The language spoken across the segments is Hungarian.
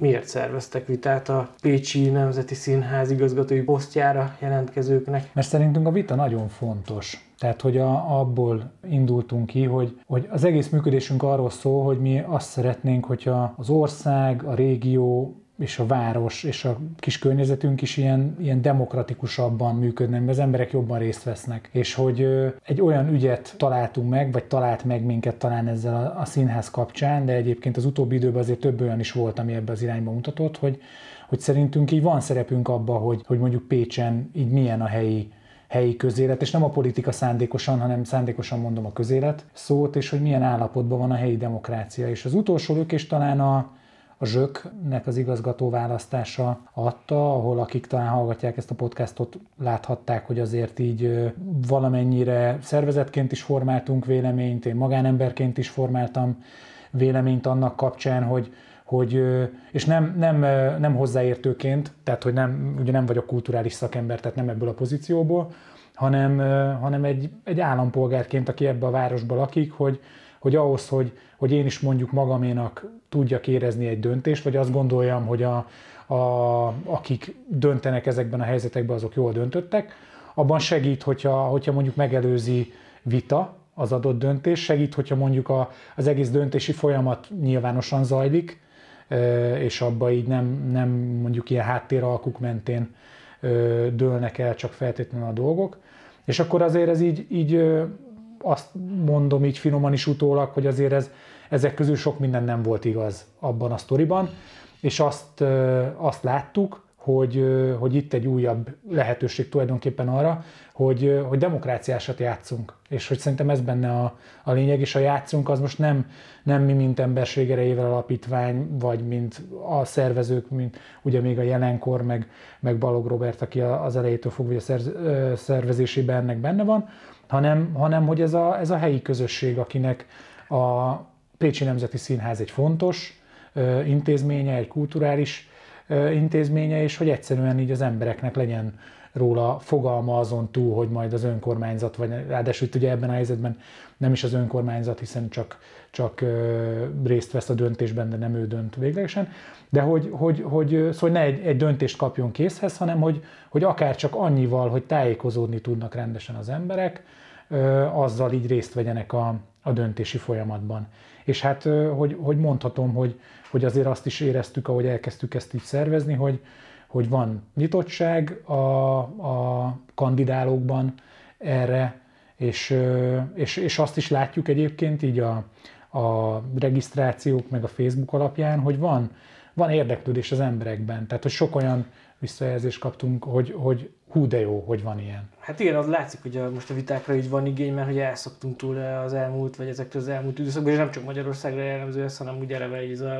miért szerveztek vitát a Pécsi Nemzeti Színház igazgatói posztjára jelentkezőknek? Mert szerintünk a vita nagyon fontos. Tehát, hogy a, abból indultunk ki, hogy, hogy az egész működésünk arról szól, hogy mi azt szeretnénk, hogyha az ország, a régió és a város és a kis környezetünk is ilyen, ilyen demokratikusabban működne, mert az emberek jobban részt vesznek. És hogy egy olyan ügyet találtunk meg, vagy talált meg minket talán ezzel a, a színház kapcsán, de egyébként az utóbbi időben azért több olyan is volt, ami ebbe az irányba mutatott, hogy, hogy szerintünk így van szerepünk abba, hogy, hogy mondjuk Pécsen így milyen a helyi helyi közélet, és nem a politika szándékosan, hanem szándékosan mondom a közélet szót, és hogy milyen állapotban van a helyi demokrácia. És az utolsó lökés talán a, a Zsöknek az igazgató választása adta, ahol akik talán hallgatják ezt a podcastot, láthatták, hogy azért így valamennyire szervezetként is formáltunk véleményt, én magánemberként is formáltam véleményt annak kapcsán, hogy, hogy, és nem, nem, nem hozzáértőként, tehát hogy nem, ugye nem vagyok kulturális szakember, tehát nem ebből a pozícióból, hanem, hanem egy, egy állampolgárként, aki ebbe a városba lakik, hogy, hogy ahhoz, hogy, hogy én is mondjuk magaménak tudjak érezni egy döntést, vagy azt gondoljam, hogy a, a, akik döntenek ezekben a helyzetekben, azok jól döntöttek, abban segít, hogyha, hogyha mondjuk megelőzi vita az adott döntés, segít, hogyha mondjuk a, az egész döntési folyamat nyilvánosan zajlik, és abba így nem, nem mondjuk ilyen háttéralkuk mentén dőlnek el csak feltétlenül a dolgok. És akkor azért ez így, így azt mondom így finoman is utólag, hogy azért ez, ezek közül sok minden nem volt igaz abban a sztoriban, és azt, azt láttuk, hogy, hogy itt egy újabb lehetőség tulajdonképpen arra, hogy, hogy demokráciásat játszunk. És hogy szerintem ez benne a, a lényeg, és a játszunk az most nem, nem mi, mint emberség erejével alapítvány, vagy mint a szervezők, mint ugye még a jelenkor, meg, meg Balog Robert, aki az elejétől fogva a szervezésében ennek benne van, hanem, hanem hogy ez a, ez a helyi közösség, akinek a Pécsi Nemzeti Színház egy fontos intézménye, egy kulturális intézménye, és hogy egyszerűen így az embereknek legyen róla fogalma azon túl, hogy majd az önkormányzat, vagy ráadásul itt ugye ebben a helyzetben nem is az önkormányzat, hiszen csak, csak részt vesz a döntésben, de nem ő dönt véglegesen, de hogy, hogy, hogy szóval ne egy, egy döntést kapjon készhez, hanem hogy, hogy akár csak annyival, hogy tájékozódni tudnak rendesen az emberek, azzal így részt vegyenek a, a döntési folyamatban. És hát, hogy, hogy mondhatom, hogy, hogy azért azt is éreztük, ahogy elkezdtük ezt így szervezni, hogy, hogy van nyitottság a, a kandidálókban erre, és, és, és azt is látjuk egyébként így a, a regisztrációk meg a Facebook alapján, hogy van, van érdeklődés az emberekben. Tehát, hogy sok olyan visszajelzést kaptunk, hogy, hogy hú de jó, hogy van ilyen. Hát igen, az látszik, hogy a, most a vitákra így van igény, mert hogy elszoktunk túl az elmúlt, vagy ezektől az elmúlt időszakban, és nem csak Magyarországra jellemző ez, hanem úgy eleve ez a,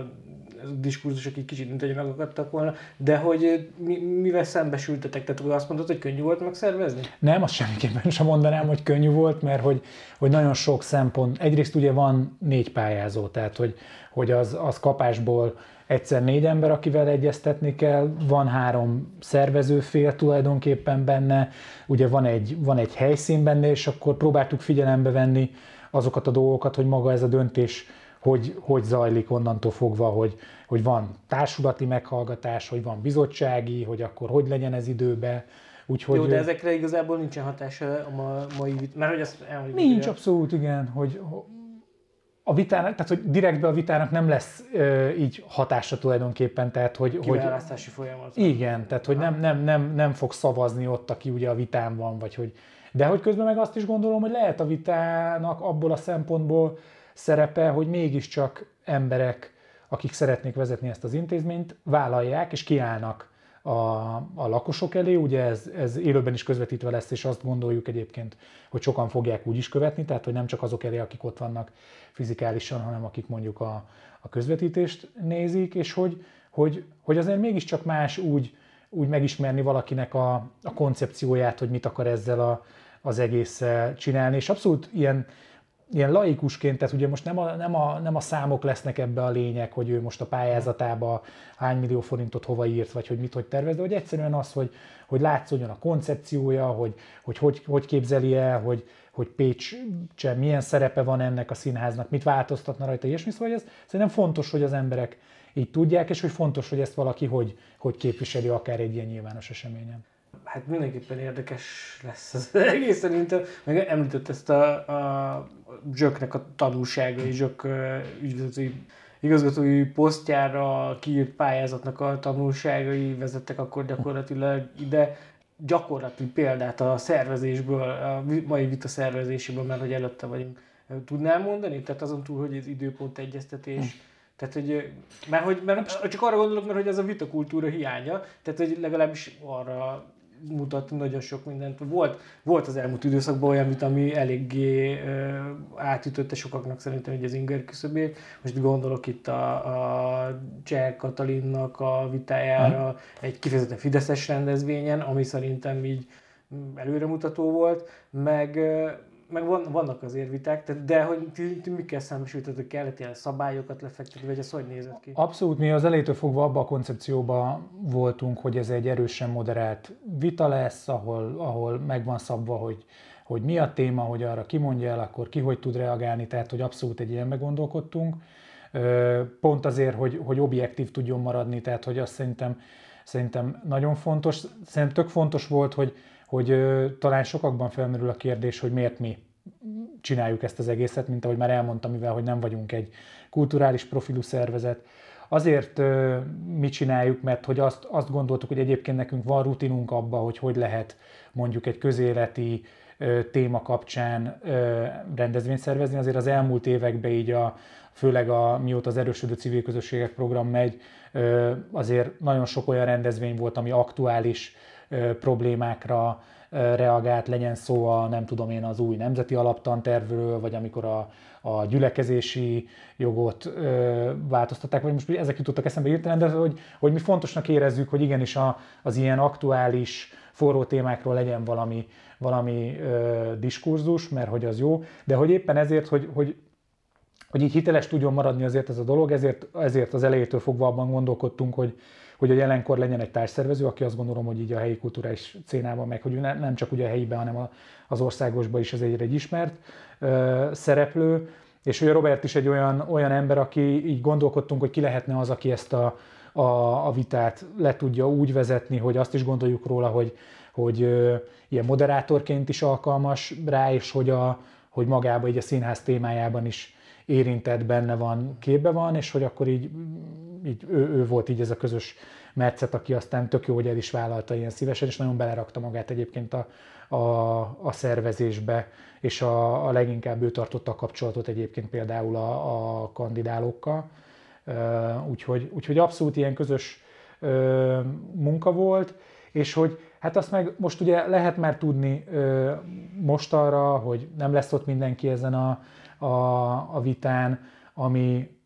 ez a diskurzusok egy kicsit, mint hogy megakadtak volna, de hogy mi, mivel szembesültetek? Tehát azt mondod, hogy könnyű volt megszervezni? Nem, azt semmiképpen sem mondanám, hogy könnyű volt, mert hogy, hogy nagyon sok szempont, egyrészt ugye van négy pályázó, tehát hogy, hogy az, az kapásból egyszer négy ember, akivel egyeztetni kell, van három szervezőfél tulajdonképpen benne, ugye van egy, van egy helyszín benne, és akkor próbáltuk figyelembe venni azokat a dolgokat, hogy maga ez a döntés hogy, hogy zajlik onnantól fogva, hogy, hogy van társulati meghallgatás, hogy van bizottsági, hogy akkor hogy legyen ez időbe. Úgyhogy, Jó, de ezekre igazából nincsen hatása a mai, mert hogy ezt elmondjuk. Nincs, abszolút, igen, hogy a vitának, tehát hogy direktbe a vitának nem lesz ö, így hatása tulajdonképpen, tehát hogy... Kiválasztási hogy, folyamat. Igen, tehát hogy nem, nem, nem, nem fog szavazni ott, aki ugye a vitán van, vagy hogy... De hogy közben meg azt is gondolom, hogy lehet a vitának abból a szempontból szerepe, hogy mégiscsak emberek, akik szeretnék vezetni ezt az intézményt, vállalják és kiállnak a, a lakosok elé, ugye ez, ez élőben is közvetítve lesz, és azt gondoljuk egyébként, hogy sokan fogják úgy is követni, tehát hogy nem csak azok elé, akik ott vannak fizikálisan, hanem akik mondjuk a, a közvetítést nézik, és hogy, hogy, hogy azért mégiscsak más úgy, úgy megismerni valakinek a, a koncepcióját, hogy mit akar ezzel a, az egész csinálni, és abszolút ilyen, ilyen laikusként, tehát ugye most nem a, nem, a, nem a számok lesznek ebbe a lényeg, hogy ő most a pályázatába hány millió forintot hova írt, vagy hogy mit hogy tervez, de hogy egyszerűen az, hogy, hogy látszódjon a koncepciója, hogy hogy, hogy, hogy képzeli el, hogy, hogy Pécs milyen szerepe van ennek a színháznak, mit változtatna rajta, ilyesmi. Szóval ez szerintem fontos, hogy az emberek így tudják, és hogy fontos, hogy ezt valaki hogy, hogy képviseli akár egy ilyen nyilvános eseményen. Hát mindenképpen érdekes lesz az egész szerintem. Meg említett ezt a, a Zsöknek a tanulságai, Zsök ügyvezetői igazgatói posztjára kiírt pályázatnak a tanulságai vezettek akkor gyakorlatilag ide gyakorlati példát a szervezésből, a mai vita szervezéséből, mert hogy előtte vagyunk. Tudnál mondani? Tehát azon túl, hogy ez időpont egyeztetés, tehát, hogy, mert, hogy, mert csak arra gondolok, mert hogy ez a vitakultúra hiánya, tehát, hogy legalábbis arra mutat nagyon sok mindent. Volt, volt az elmúlt időszakban olyan vita, ami eléggé uh, átütötte sokaknak szerintem hogy az inger küszöbét. Most gondolok itt a, a Cseh Katalinnak a vitájára uh-huh. egy kifejezetten fideszes rendezvényen, ami szerintem így előremutató volt, meg meg van, vannak azért viták, de hogy ti, ti mikkel szembesültetek, kellett ilyen szabályokat lefektetni, vagy ez hogy nézett ki? Abszolút, mi az elétől fogva abban a koncepcióban voltunk, hogy ez egy erősen moderált vita lesz, ahol, ahol megvan szabva, hogy, hogy mi a téma, hogy arra kimondja el, akkor ki hogy tud reagálni, tehát hogy abszolút egy ilyen gondolkodtunk. Pont azért, hogy, hogy objektív tudjon maradni, tehát hogy azt szerintem, szerintem nagyon fontos. Szerintem tök fontos volt, hogy, hogy talán sokakban felmerül a kérdés, hogy miért mi csináljuk ezt az egészet, mint ahogy már elmondtam, mivel hogy nem vagyunk egy kulturális profilú szervezet. Azért mi csináljuk, mert hogy azt, azt gondoltuk, hogy egyébként nekünk van rutinunk abba, hogy hogy lehet mondjuk egy közéleti téma kapcsán rendezvényt szervezni. Azért az elmúlt években így a, főleg a, mióta az erősödő civil közösségek program megy, azért nagyon sok olyan rendezvény volt, ami aktuális problémákra reagált, legyen szó a nem tudom én az új nemzeti alaptantervről, vagy amikor a, a gyülekezési jogot ö, változtatták, vagy most ezek jutottak eszembe hirtelen, de hogy, hogy mi fontosnak érezzük, hogy igenis a, az ilyen aktuális forró témákról legyen valami, valami ö, diskurzus, mert hogy az jó, de hogy éppen ezért, hogy, hogy hogy így hiteles tudjon maradni azért ez a dolog, ezért, ezért az elejétől fogva abban gondolkodtunk, hogy, hogy a jelenkor legyen egy társszervező, aki azt gondolom, hogy így a helyi kulturális szénában, meg hogy nem csak ugye a helyiben, hanem az országosban is ez egy, egy ismert szereplő, és a Robert is egy olyan, olyan ember, aki így gondolkodtunk, hogy ki lehetne az, aki ezt a, a, a vitát le tudja úgy vezetni, hogy azt is gondoljuk róla, hogy, hogy ö, ilyen moderátorként is alkalmas rá, és hogy, a, hogy magában így a színház témájában is érintett benne van, képbe van, és hogy akkor így, így ő, ő volt így ez a közös metszet, aki aztán tök jó, hogy el is vállalta ilyen szívesen, és nagyon belerakta magát egyébként a, a, a szervezésbe, és a, a leginkább ő tartotta a kapcsolatot egyébként például a, a kandidálókkal. Úgyhogy, úgyhogy abszolút ilyen közös munka volt, és hogy hát azt meg most ugye lehet már tudni most arra, hogy nem lesz ott mindenki ezen a, a, a vitán, ami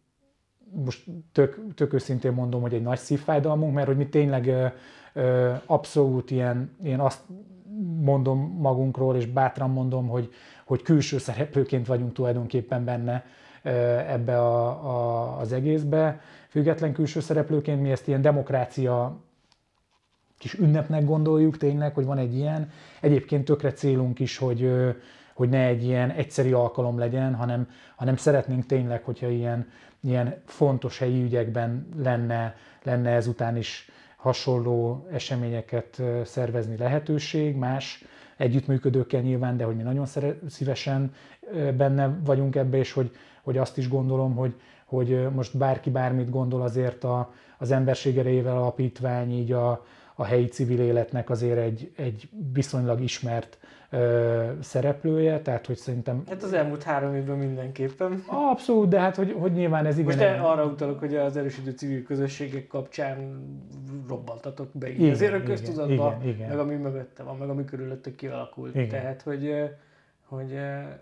most tök, tök őszintén mondom, hogy egy nagy szívfájdalmunk, mert hogy mi tényleg ö, ö, abszolút ilyen, ilyen azt mondom magunkról, és bátran mondom, hogy, hogy külső szereplőként vagyunk tulajdonképpen benne ö, ebbe a, a, az egészbe. Független külső szereplőként mi ezt ilyen demokrácia kis ünnepnek gondoljuk tényleg, hogy van egy ilyen. Egyébként tökre célunk is, hogy, hogy ne egy ilyen egyszeri alkalom legyen, hanem, hanem szeretnénk tényleg, hogyha ilyen, ilyen fontos helyi ügyekben lenne, lenne ezután is hasonló eseményeket szervezni lehetőség, más együttműködőkkel nyilván, de hogy mi nagyon szívesen benne vagyunk ebbe, és hogy, hogy azt is gondolom, hogy, hogy most bárki bármit gondol azért a, az emberség erejével alapítvány, így a, a helyi civil életnek azért egy, egy viszonylag ismert ö, szereplője, tehát hogy szerintem... Hát az elmúlt három évben mindenképpen. Abszolút, de hát hogy, hogy nyilván ez igen... Most arra utalok, hogy az erősítő civil közösségek kapcsán robbantatok be igen, azért a köztudatba, igen, igen. meg ami mögötte van, meg ami körülötte kialakult. Igen. Tehát, hogy, hogy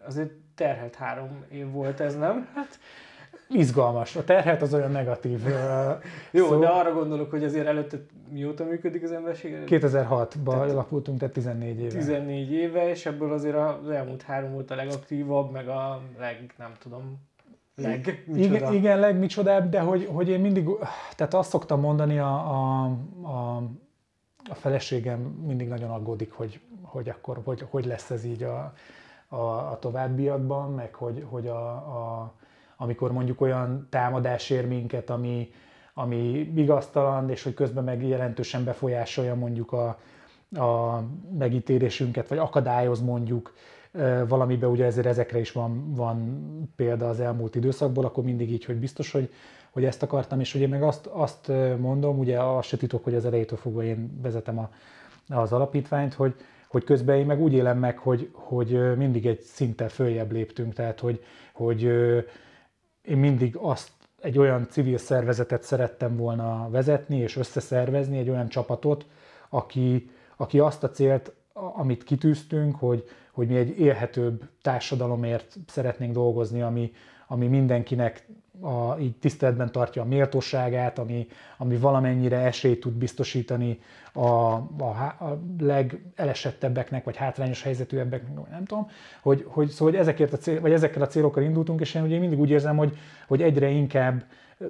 azért terhelt három év volt ez, nem? Hát izgalmas. A terhet az olyan negatív. Jó, szó. de arra gondolok, hogy azért előtte mióta működik az emberség? 2006-ban alapultunk, tehát 14 éve. 14 éve, és ebből azért az elmúlt három volt a legaktívabb, meg a leg, nem tudom, leg, Igen, igen legmicsodább, de hogy, hogy én mindig, tehát azt szoktam mondani, a, a, a, a feleségem mindig nagyon aggódik, hogy, hogy akkor hogy, hogy lesz ez így a, a, a továbbiakban, meg hogy, hogy a, a, amikor mondjuk olyan támadás ér minket, ami, ami igaztalan, és hogy közben meg jelentősen befolyásolja mondjuk a, a megítélésünket, vagy akadályoz mondjuk valamibe, ugye ezért ezekre is van, van példa az elmúlt időszakból, akkor mindig így, hogy biztos, hogy, hogy ezt akartam, és ugye meg azt, azt mondom, ugye azt se titok, hogy az elejétől fogva én vezetem a, az alapítványt, hogy, hogy közben én meg úgy élem meg, hogy, hogy mindig egy szinttel följebb léptünk, tehát hogy, hogy én mindig azt egy olyan civil szervezetet szerettem volna vezetni és összeszervezni, egy olyan csapatot, aki, aki azt a célt, amit kitűztünk, hogy, hogy mi egy élhetőbb társadalomért szeretnénk dolgozni, ami, ami mindenkinek a, így tiszteletben tartja a méltóságát, ami, ami valamennyire esélyt tud biztosítani a, a, a legelesettebbeknek, vagy hátrányos helyzetűebbeknek, nem tudom, hogy, hogy, szóval, hogy ezekért a cél, vagy ezekkel a célokkal indultunk, és én ugye mindig úgy érzem, hogy, hogy egyre inkább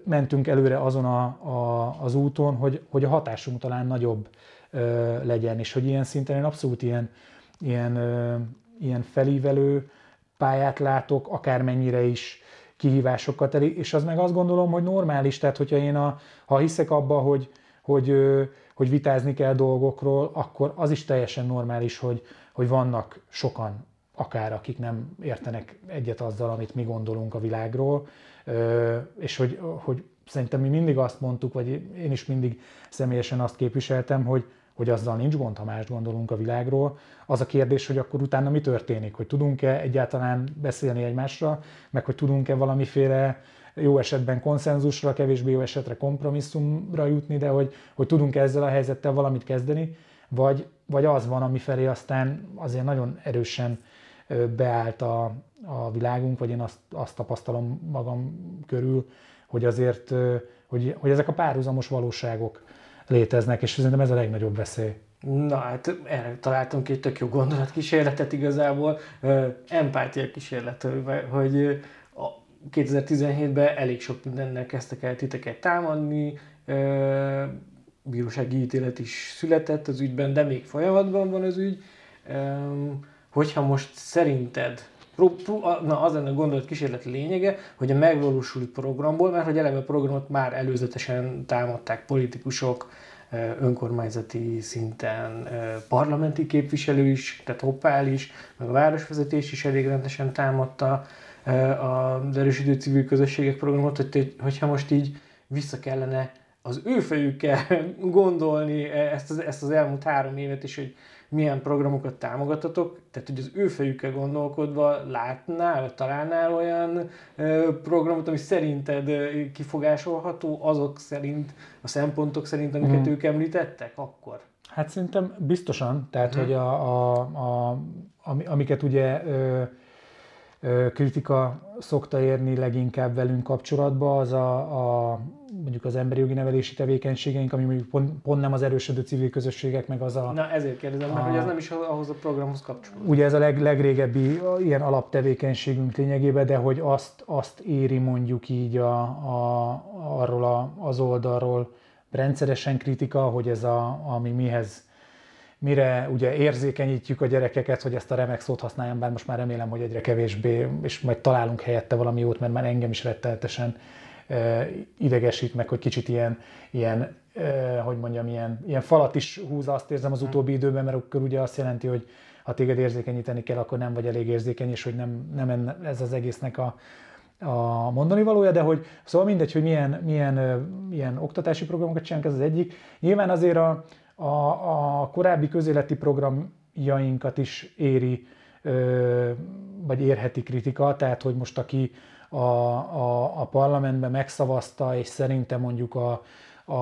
mentünk előre azon a, a, az úton, hogy, hogy a hatásunk talán nagyobb ö, legyen, és hogy ilyen szinten én abszolút ilyen, ilyen, ö, ilyen felívelő pályát látok, akármennyire is kihívásokkal teli, és az meg azt gondolom, hogy normális, tehát hogyha én a, ha hiszek abba, hogy, hogy, hogy vitázni kell dolgokról, akkor az is teljesen normális, hogy, hogy vannak sokan, akár akik nem értenek egyet azzal, amit mi gondolunk a világról, és hogy, hogy szerintem mi mindig azt mondtuk, vagy én is mindig személyesen azt képviseltem, hogy, hogy azzal nincs gond, ha más gondolunk a világról. Az a kérdés, hogy akkor utána mi történik, hogy tudunk-e egyáltalán beszélni egymásra, meg hogy tudunk-e valamiféle jó esetben konszenzusra, kevésbé jó esetre kompromisszumra jutni, de hogy, hogy tudunk ezzel a helyzettel valamit kezdeni, vagy, vagy az van, ami felé aztán azért nagyon erősen beállt a, a világunk, vagy én azt, azt tapasztalom magam körül, hogy azért, hogy, hogy ezek a párhuzamos valóságok léteznek, és szerintem ez a legnagyobb veszély. Na hát erre találtunk egy tök jó gondolatkísérletet igazából, empátia kísérlet, hogy a 2017-ben elég sok mindennel kezdtek el titeket támadni, bírósági ítélet is született az ügyben, de még folyamatban van az ügy. Hogyha most szerinted na, az lenne a gondolat kísérlet lényege, hogy a megvalósult programból, mert hogy eleve a programot már előzetesen támadták politikusok, önkormányzati szinten, parlamenti képviselő is, tehát Hoppál is, meg a városvezetés is elég rendesen támadta az erősítő civil közösségek programot, hogy, hogyha most így vissza kellene az ő fejükkel gondolni ezt az, ezt az elmúlt három évet is, hogy milyen programokat támogattatok, tehát hogy az ő fejükkel gondolkodva látnál, vagy találnál olyan programot, ami szerinted kifogásolható azok szerint, a szempontok szerint, amiket mm. ők említettek akkor? Hát szerintem biztosan, tehát mm. hogy a, a, a, amiket ugye kritika szokta érni leginkább velünk kapcsolatba, az a, a mondjuk az emberi jogi nevelési tevékenységeink, ami mondjuk pont, pont nem az erősödő civil közösségek, meg az a... Na ezért kérdezem, a, mert hogy ez nem is ahhoz a programhoz kapcsolódik. Ugye ez a leg, legrégebbi ilyen alaptevékenységünk lényegében, de hogy azt, azt éri mondjuk így a, a, arról a, az oldalról rendszeresen kritika, hogy ez a, ami mihez mire ugye érzékenyítjük a gyerekeket, hogy ezt a remek szót használjam, bár most már remélem, hogy egyre kevésbé, és majd találunk helyette valami jót, mert már engem is rettenetesen idegesít meg, hogy kicsit ilyen, ilyen hogy mondjam, ilyen, ilyen falat is húz, azt érzem az utóbbi időben, mert akkor ugye azt jelenti, hogy ha téged érzékenyíteni kell, akkor nem vagy elég érzékeny, és hogy nem, nem ez az egésznek a, a mondani valója, de hogy szóval mindegy, hogy milyen, milyen, milyen oktatási programokat csinálunk, ez az egyik. Nyilván azért a, a, a korábbi közéleti programjainkat is éri, vagy érheti kritika, tehát hogy most aki a, a, a parlamentben megszavazta, és szerintem mondjuk a, a,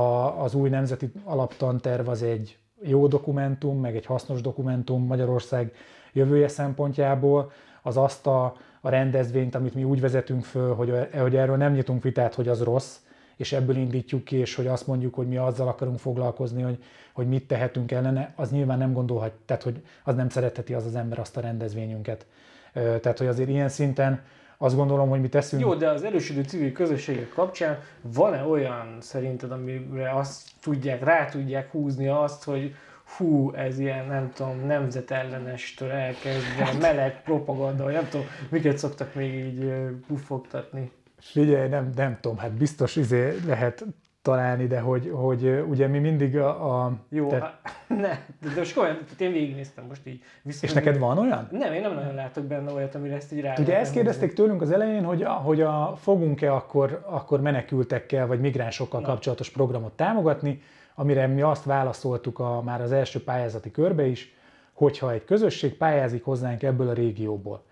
az új nemzeti alaptanterv az egy jó dokumentum, meg egy hasznos dokumentum Magyarország jövője szempontjából, az azt a, a rendezvényt, amit mi úgy vezetünk föl, hogy, hogy erről nem nyitunk vitát, hogy az rossz, és ebből indítjuk ki, és hogy azt mondjuk, hogy mi azzal akarunk foglalkozni, hogy, hogy mit tehetünk ellene, az nyilván nem gondolhat, tehát hogy az nem szeretheti az az ember azt a rendezvényünket. Tehát, hogy azért ilyen szinten azt gondolom, hogy mi teszünk. Jó, de az erősödő civil közösségek kapcsán van-e olyan szerinted, amire azt tudják, rá tudják húzni azt, hogy hú, ez ilyen, nem tudom, nemzetellenestől elkezdve, meleg propaganda, vagy nem tudom, miket szoktak még így puffogtatni. Figyelj, nem, nem tudom, hát biztos izé lehet találni, de hogy, hogy ugye mi mindig a... a Jó, te... hát, ne, de most olyan, én végignéztem most így. Viszont És neked van olyan? Nem, én nem nagyon látok benne olyat, amire ezt így rá Ugye ezt kérdezték tőlünk az elején, hogy, a, hogy a, fogunk-e akkor, akkor menekültekkel vagy migránsokkal Na. kapcsolatos programot támogatni, amire mi azt válaszoltuk a, már az első pályázati körbe is, hogyha egy közösség pályázik hozzánk ebből a régióból,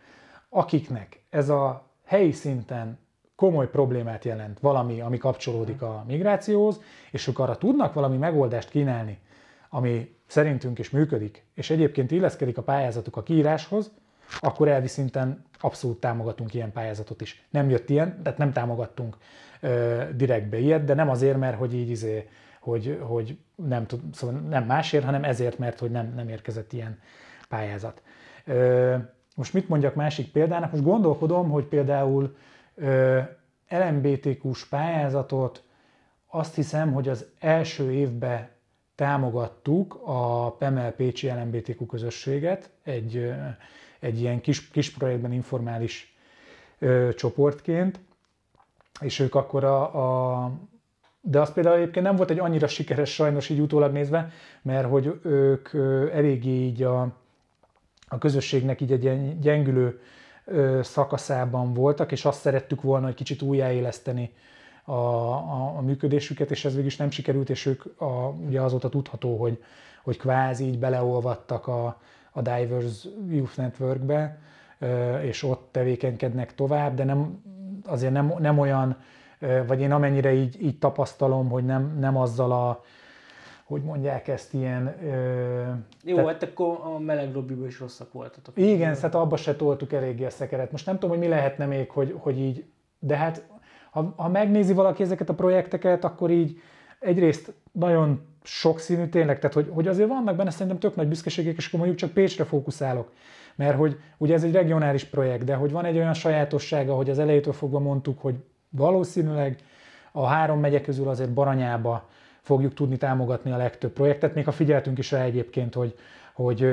akiknek ez a helyi szinten komoly problémát jelent valami, ami kapcsolódik a migrációhoz, és ők arra tudnak valami megoldást kínálni, ami szerintünk is működik, és egyébként illeszkedik a pályázatuk a kiíráshoz, akkor elvi szinten abszolút támogatunk ilyen pályázatot is. Nem jött ilyen, tehát nem támogattunk ö, direktbe ilyet, de nem azért, mert hogy így izé, hogy, hogy nem, tud, szóval nem másért, hanem ezért, mert hogy nem, nem érkezett ilyen pályázat. Ö, most mit mondjak másik példának? Most gondolkodom, hogy például LMBTQ-s pályázatot azt hiszem, hogy az első évben támogattuk a PEMEL Pécsi LMBTQ közösséget egy, egy ilyen kis, kis projektben informális ö, csoportként, és ők akkor a, a de az például egyébként nem volt egy annyira sikeres sajnos így utólag nézve, mert hogy ők eléggé így a, a közösségnek így egy gyengülő szakaszában voltak, és azt szerettük volna, hogy kicsit újjáéleszteni a, a, a működésüket, és ez végig is nem sikerült, és ők a, ugye azóta tudható, hogy, hogy kvázi így beleolvadtak a, a Divers Youth Networkbe, és ott tevékenykednek tovább, de nem, azért nem, nem olyan, vagy én amennyire így, így tapasztalom, hogy nem, nem azzal a, hogy mondják ezt ilyen... Ö, Jó, tehát, hát akkor a meleg lobbyból is rosszak voltatok. Igen, tehát abba se toltuk eléggé a szekeret. Most nem tudom, hogy mi lehetne még, hogy, hogy így, de hát ha, ha megnézi valaki ezeket a projekteket, akkor így egyrészt nagyon sokszínű tényleg, tehát hogy, hogy azért vannak benne szerintem tök nagy büszkeségek, és akkor mondjuk csak Pécsre fókuszálok. Mert hogy ugye ez egy regionális projekt, de hogy van egy olyan sajátossága, hogy az elejétől fogva mondtuk, hogy valószínűleg a három megye közül azért Baranyába fogjuk tudni támogatni a legtöbb projektet, még ha figyeltünk is rá egyébként, hogy, hogy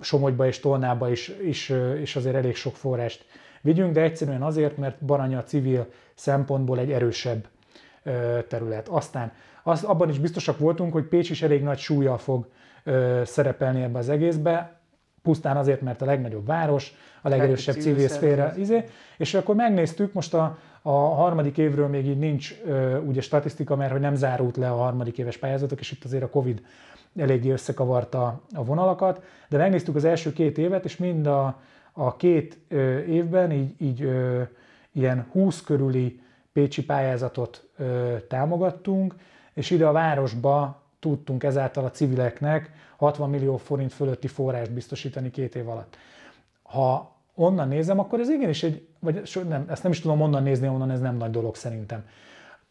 Somogyba és Tolnába is, is, is azért elég sok forrást vigyünk, de egyszerűen azért, mert Baranya civil szempontból egy erősebb terület. Aztán az, abban is biztosak voltunk, hogy Pécs is elég nagy súlyjal fog szerepelni ebbe az egészbe, pusztán azért, mert a legnagyobb város, a legerősebb civil szféra, izé, és akkor megnéztük, most a, a harmadik évről még így nincs ugye statisztika, mert hogy nem zárult le a harmadik éves pályázatok, és itt azért a Covid eléggé összekavarta a vonalakat, de megnéztük az első két évet, és mind a, a két ö, évben így, így ö, ilyen 20 körüli pécsi pályázatot ö, támogattunk, és ide a városba tudtunk ezáltal a civileknek 60 millió forint fölötti forrást biztosítani két év alatt. Ha onnan nézem, akkor ez igenis egy, vagy nem, ezt nem is tudom onnan nézni, onnan ez nem nagy dolog szerintem.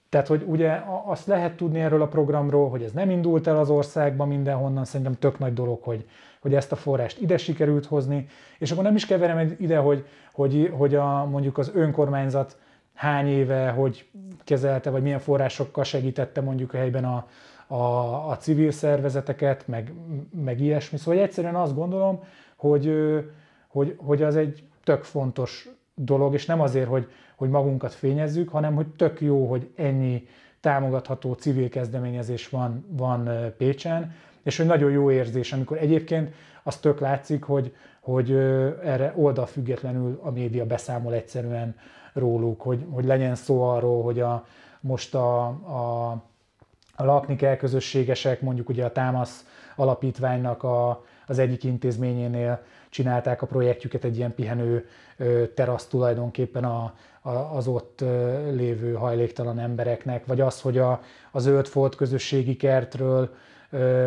Tehát, hogy ugye azt lehet tudni erről a programról, hogy ez nem indult el az országban mindenhonnan, szerintem tök nagy dolog, hogy, hogy ezt a forrást ide sikerült hozni, és akkor nem is keverem ide, hogy, hogy, hogy a, mondjuk az önkormányzat hány éve, hogy kezelte, vagy milyen forrásokkal segítette mondjuk a helyben a, a, a civil szervezeteket, meg, meg ilyesmi. Szóval egyszerűen azt gondolom, hogy, hogy, hogy az egy tök fontos dolog, és nem azért, hogy, hogy magunkat fényezzük, hanem hogy tök jó, hogy ennyi támogatható civil kezdeményezés van, van Pécsen, és hogy nagyon jó érzés, amikor egyébként az tök látszik, hogy, hogy erre oldalfüggetlenül a média beszámol egyszerűen róluk, hogy, hogy legyen szó arról, hogy a, most a, a, a lakni kell közösségesek, mondjuk ugye a Támasz alapítványnak a, az egyik intézményénél csinálták a projektjüket egy ilyen pihenő terasz tulajdonképpen a, a, az ott lévő hajléktalan embereknek, vagy az, hogy a, a zöld folt közösségi kertről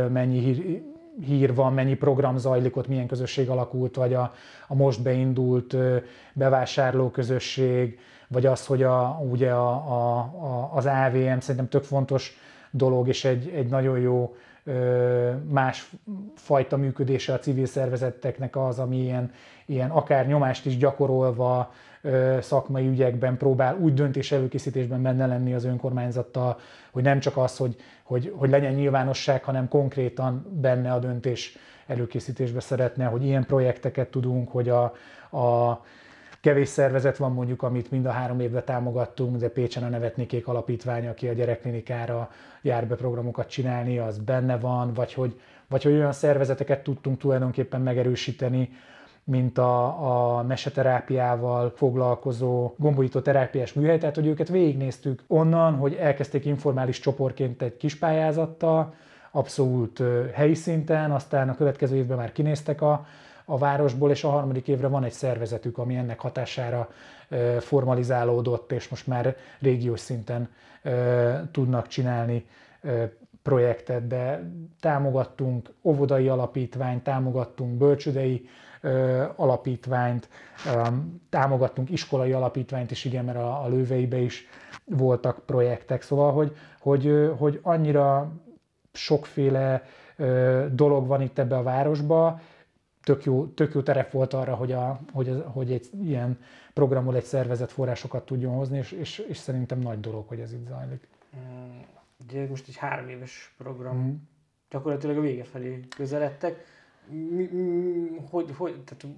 mennyi hír, hír van, mennyi program zajlik ott, milyen közösség alakult, vagy a, a most beindult bevásárló közösség, vagy az, hogy a, ugye a, a, a, az AVM szerintem tök fontos dolog, és egy, egy nagyon jó más fajta működése a civil szervezeteknek az, ami ilyen, ilyen akár nyomást is gyakorolva szakmai ügyekben próbál úgy döntés előkészítésben benne lenni az önkormányzattal, hogy nem csak az, hogy, hogy, hogy legyen nyilvánosság, hanem konkrétan benne a döntés előkészítésbe szeretne, hogy ilyen projekteket tudunk, hogy a, a kevés szervezet van mondjuk, amit mind a három évben támogattunk, de Pécsen a Nevetnikék Alapítvány, aki a gyerekklinikára jár be programokat csinálni, az benne van, vagy hogy, vagy hogy olyan szervezeteket tudtunk tulajdonképpen megerősíteni, mint a, a meseterápiával foglalkozó gombolító terápiás műhely, tehát hogy őket végignéztük onnan, hogy elkezdték informális csoportként egy kis pályázattal, abszolút helyi szinten, aztán a következő évben már kinéztek a, a városból, és a harmadik évre van egy szervezetük, ami ennek hatására formalizálódott, és most már régiós szinten tudnak csinálni projektet, de támogattunk óvodai alapítványt, támogattunk bölcsödei alapítványt, támogattunk iskolai alapítványt is, igen, mert a, lőveibe is voltak projektek, szóval, hogy, hogy, hogy annyira sokféle dolog van itt ebbe a városba, tök jó, tök jó terep volt arra, hogy, a, hogy, hogy egy ilyen programból egy szervezet forrásokat tudjon hozni, és, és, és szerintem nagy dolog, hogy ez itt zajlik. Mm, ugye most egy három éves program, mm. gyakorlatilag a vége felé közeledtek. Mi, mi, hogy, hogy, tehát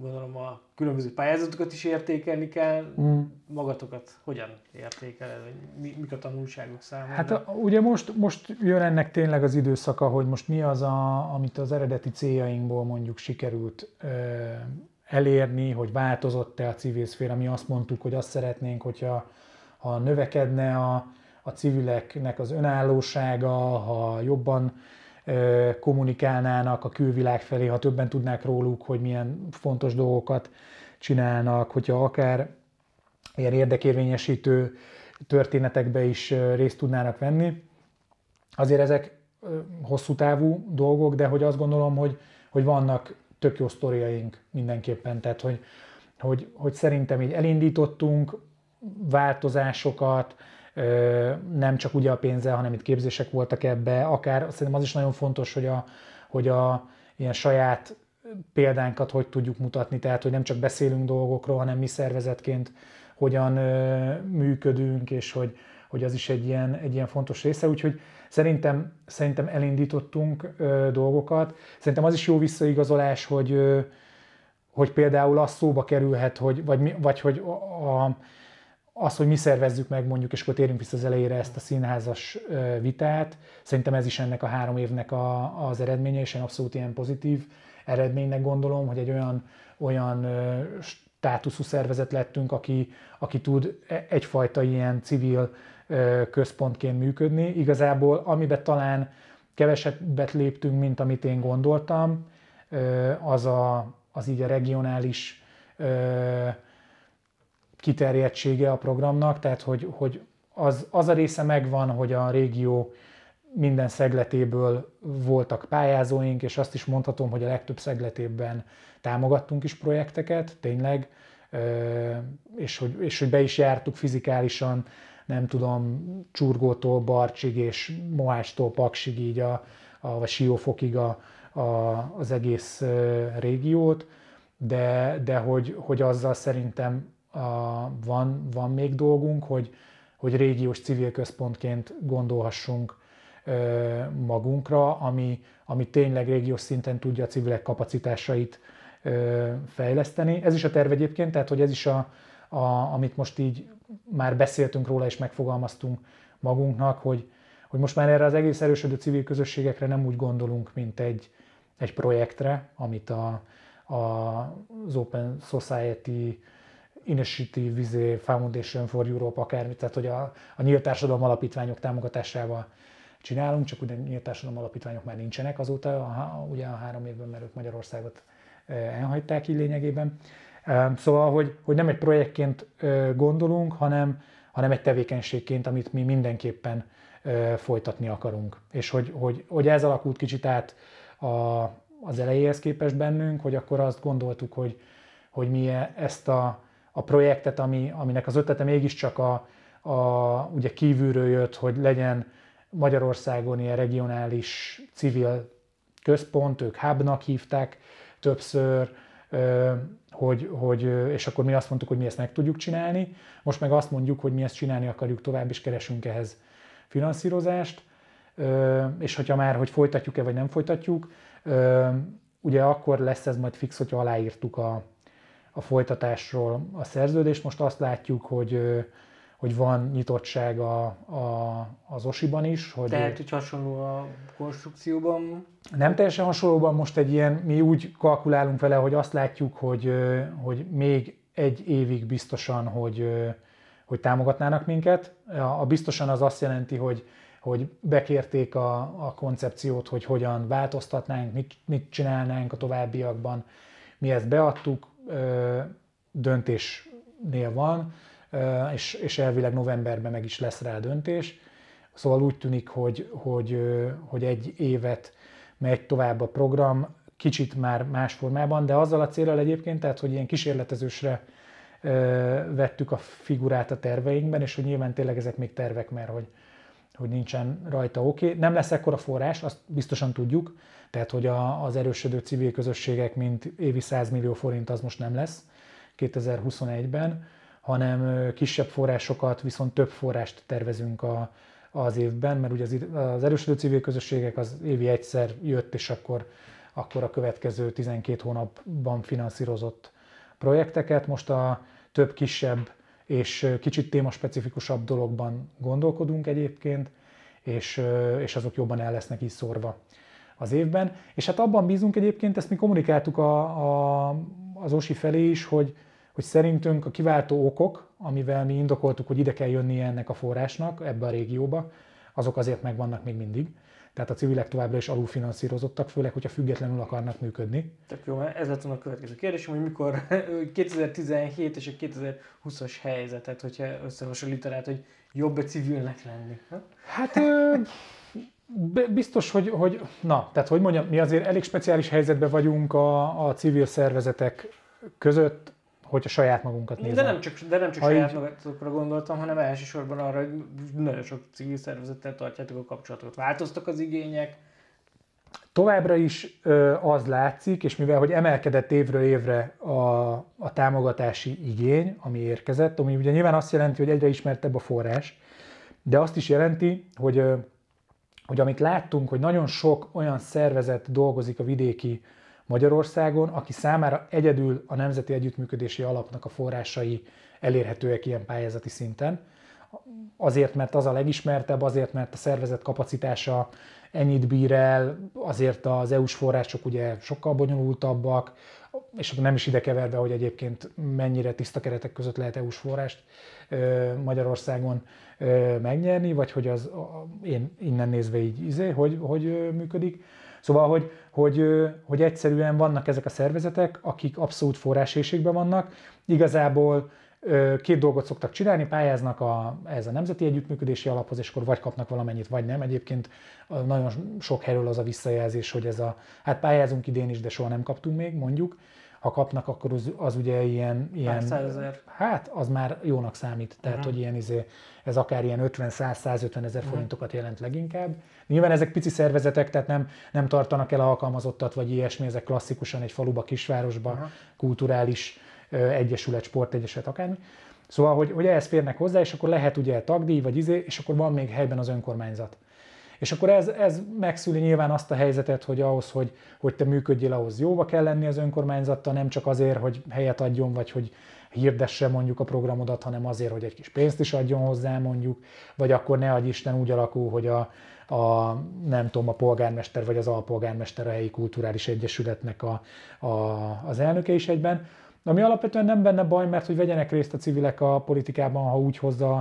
gondolom a különböző pályázatokat is értékelni kell, mm. magatokat hogyan értékeled, vagy mi, mik a tanulságok számára? Hát a, ugye most, most jön ennek tényleg az időszaka, hogy most mi az, a, amit az eredeti céljainkból mondjuk sikerült ö, elérni, hogy változott-e a civil szféra. Mi azt mondtuk, hogy azt szeretnénk, hogyha ha növekedne a, a civileknek az önállósága, ha jobban kommunikálnának a külvilág felé, ha többen tudnák róluk, hogy milyen fontos dolgokat csinálnak, hogyha akár ilyen érdekérvényesítő történetekbe is részt tudnának venni. Azért ezek hosszú távú dolgok, de hogy azt gondolom, hogy, hogy vannak tök jó sztoriaink mindenképpen, tehát hogy, hogy, hogy szerintem így elindítottunk változásokat, nem csak ugye a pénzzel, hanem itt képzések voltak ebbe, akár szerintem az is nagyon fontos, hogy a, hogy a ilyen saját példánkat hogy tudjuk mutatni, tehát hogy nem csak beszélünk dolgokról, hanem mi szervezetként hogyan működünk, és hogy, hogy az is egy ilyen, egy ilyen fontos része, úgyhogy szerintem, szerintem elindítottunk dolgokat. Szerintem az is jó visszaigazolás, hogy, hogy például az szóba kerülhet, hogy, vagy, vagy hogy a, a az, hogy mi szervezzük meg mondjuk, és akkor térjünk vissza az elejére ezt a színházas vitát, szerintem ez is ennek a három évnek a, az eredménye, és én abszolút ilyen pozitív eredménynek gondolom, hogy egy olyan, olyan státuszú szervezet lettünk, aki, aki tud e, egyfajta ilyen civil központként működni. Igazából, amiben talán kevesebbet léptünk, mint amit én gondoltam, az, a, az így a regionális kiterjedtsége a programnak, tehát hogy, hogy az, az a része megvan, hogy a régió minden szegletéből voltak pályázóink, és azt is mondhatom, hogy a legtöbb szegletében támogattunk is projekteket, tényleg, és hogy, és hogy be is jártuk fizikálisan, nem tudom, Csurgótól Barcsig és Mohástól Paksig, így a, a vagy Siófokig a, a, az egész régiót, de, de hogy, hogy azzal szerintem van, van még dolgunk, hogy, hogy régiós civil központként gondolhassunk magunkra, ami, ami tényleg régiós szinten tudja a civilek kapacitásait fejleszteni. Ez is a terv egyébként, tehát hogy ez is a, a, amit most így már beszéltünk róla és megfogalmaztunk magunknak, hogy, hogy most már erre az egész erősödő civil közösségekre nem úgy gondolunk, mint egy, egy projektre, amit a, a, az Open Society Initiative Vizé, Foundation for Europe, akármi, tehát hogy a, a nyílt társadalom alapítványok támogatásával csinálunk, csak ugye nyílt társadalom alapítványok már nincsenek azóta, a, ugye a három évben, mert ők Magyarországot elhagyták így lényegében. Szóval, hogy, hogy nem egy projektként gondolunk, hanem, hanem egy tevékenységként, amit mi mindenképpen folytatni akarunk. És hogy, hogy, hogy ez alakult kicsit át a, az elejéhez képest bennünk, hogy akkor azt gondoltuk, hogy, hogy mi ezt a, a projektet, ami, aminek az ötlete mégiscsak a, a, ugye kívülről jött, hogy legyen Magyarországon ilyen regionális civil központ, ők hubnak hívták többször, hogy, hogy, és akkor mi azt mondtuk, hogy mi ezt meg tudjuk csinálni. Most meg azt mondjuk, hogy mi ezt csinálni akarjuk tovább, és keresünk ehhez finanszírozást. És hogyha már, hogy folytatjuk-e vagy nem folytatjuk, ugye akkor lesz ez majd fix, hogyha aláírtuk a, a folytatásról a szerződést. Most azt látjuk, hogy hogy van nyitottság a, a, az OSI-ban is. Hogy Tehát, hogy hasonló a konstrukcióban? Nem teljesen hasonlóban, most egy ilyen, mi úgy kalkulálunk vele, hogy azt látjuk, hogy, hogy még egy évig biztosan, hogy, hogy támogatnának minket. A biztosan az azt jelenti, hogy, hogy bekérték a, a koncepciót, hogy hogyan változtatnánk, mit, mit csinálnánk a továbbiakban. Mi ezt beadtuk, döntésnél van, és, és elvileg novemberben meg is lesz rá döntés. Szóval úgy tűnik, hogy, hogy, hogy egy évet megy tovább a program, kicsit már más formában, de azzal a célral egyébként, tehát hogy ilyen kísérletezősre vettük a figurát a terveinkben, és hogy nyilván tényleg ezek még tervek, mert hogy, hogy nincsen rajta oké. Okay. Nem lesz ekkora forrás, azt biztosan tudjuk, tehát hogy a, az erősödő civil közösségek, mint évi 100 millió forint, az most nem lesz 2021-ben, hanem kisebb forrásokat, viszont több forrást tervezünk a, az évben, mert ugye az, az erősödő civil közösségek az évi egyszer jött, és akkor, akkor a következő 12 hónapban finanszírozott projekteket. Most a több kisebb és kicsit témaspecifikusabb dologban gondolkodunk egyébként, és, és azok jobban el lesznek így szórva az évben. És hát abban bízunk egyébként, ezt mi kommunikáltuk a, a, az OSI felé is, hogy, hogy szerintünk a kiváltó okok, amivel mi indokoltuk, hogy ide kell jönnie ennek a forrásnak ebbe a régióba, azok azért megvannak még mindig. Tehát a civilek továbbra is alulfinanszírozottak, főleg, hogyha függetlenül akarnak működni. Tök jó, ez lett a következő kérdés, hogy mikor 2017 és a 2020-as helyzetet, hogyha összehasonlítanád, hogy jobb egy civilnek lenni. Ha? Hát biztos, hogy, hogy, na, tehát hogy mondjam, mi azért elég speciális helyzetben vagyunk a, a civil szervezetek között, hogyha saját magunkat nézzük. De nem csak, de nem csak saját így... magatokra gondoltam, hanem elsősorban arra, hogy nagyon sok civil szervezettel tartjátok a kapcsolatokat. Változtak az igények? Továbbra is ö, az látszik, és mivel hogy emelkedett évről évre a, a támogatási igény, ami érkezett, ami ugye nyilván azt jelenti, hogy egyre ismertebb a forrás, de azt is jelenti, hogy, ö, hogy amit láttunk, hogy nagyon sok olyan szervezet dolgozik a vidéki Magyarországon, aki számára egyedül a Nemzeti Együttműködési Alapnak a forrásai elérhetőek ilyen pályázati szinten. Azért, mert az a legismertebb, azért, mert a szervezet kapacitása ennyit bír el, azért az EU-s források ugye sokkal bonyolultabbak, és nem is ide keverve, hogy egyébként mennyire tiszta keretek között lehet EU-s forrást Magyarországon megnyerni, vagy hogy az én innen nézve így izé, hogy, hogy működik. Szóval, hogy, hogy, hogy egyszerűen vannak ezek a szervezetek, akik abszolút forrásészségben vannak. Igazából két dolgot szoktak csinálni, pályáznak a, ez a nemzeti együttműködési alaphoz, és akkor vagy kapnak valamennyit, vagy nem. Egyébként nagyon sok helyről az a visszajelzés, hogy ez a, hát pályázunk idén is, de soha nem kaptunk még, mondjuk. Ha kapnak, akkor az, az ugye ilyen... ilyen hát, az már jónak számít. Tehát, uh-huh. hogy ilyen izé, ez akár ilyen 50-100-150 ezer uh-huh. forintokat jelent leginkább. Nyilván ezek pici szervezetek, tehát nem, nem tartanak el alkalmazottat, vagy ilyesmi, ezek klasszikusan egy faluba, kisvárosba, uh-huh. kulturális egyesület, sportegyesület, akármi. Szóval, hogy, hogy ehhez férnek hozzá, és akkor lehet ugye tagdíj, vagy izé, és akkor van még helyben az önkormányzat. És akkor ez, ez megszüli nyilván azt a helyzetet, hogy ahhoz, hogy, hogy te működjél, ahhoz jóba kell lenni az önkormányzattal, nem csak azért, hogy helyet adjon, vagy hogy hirdesse mondjuk a programodat, hanem azért, hogy egy kis pénzt is adjon hozzá mondjuk, vagy akkor ne adj Isten úgy alakul, hogy a, a nem tudom, a polgármester vagy az alpolgármester a helyi kulturális egyesületnek a, a, az elnöke is egyben. Ami alapvetően nem benne baj, mert hogy vegyenek részt a civilek a politikában, ha úgy hozza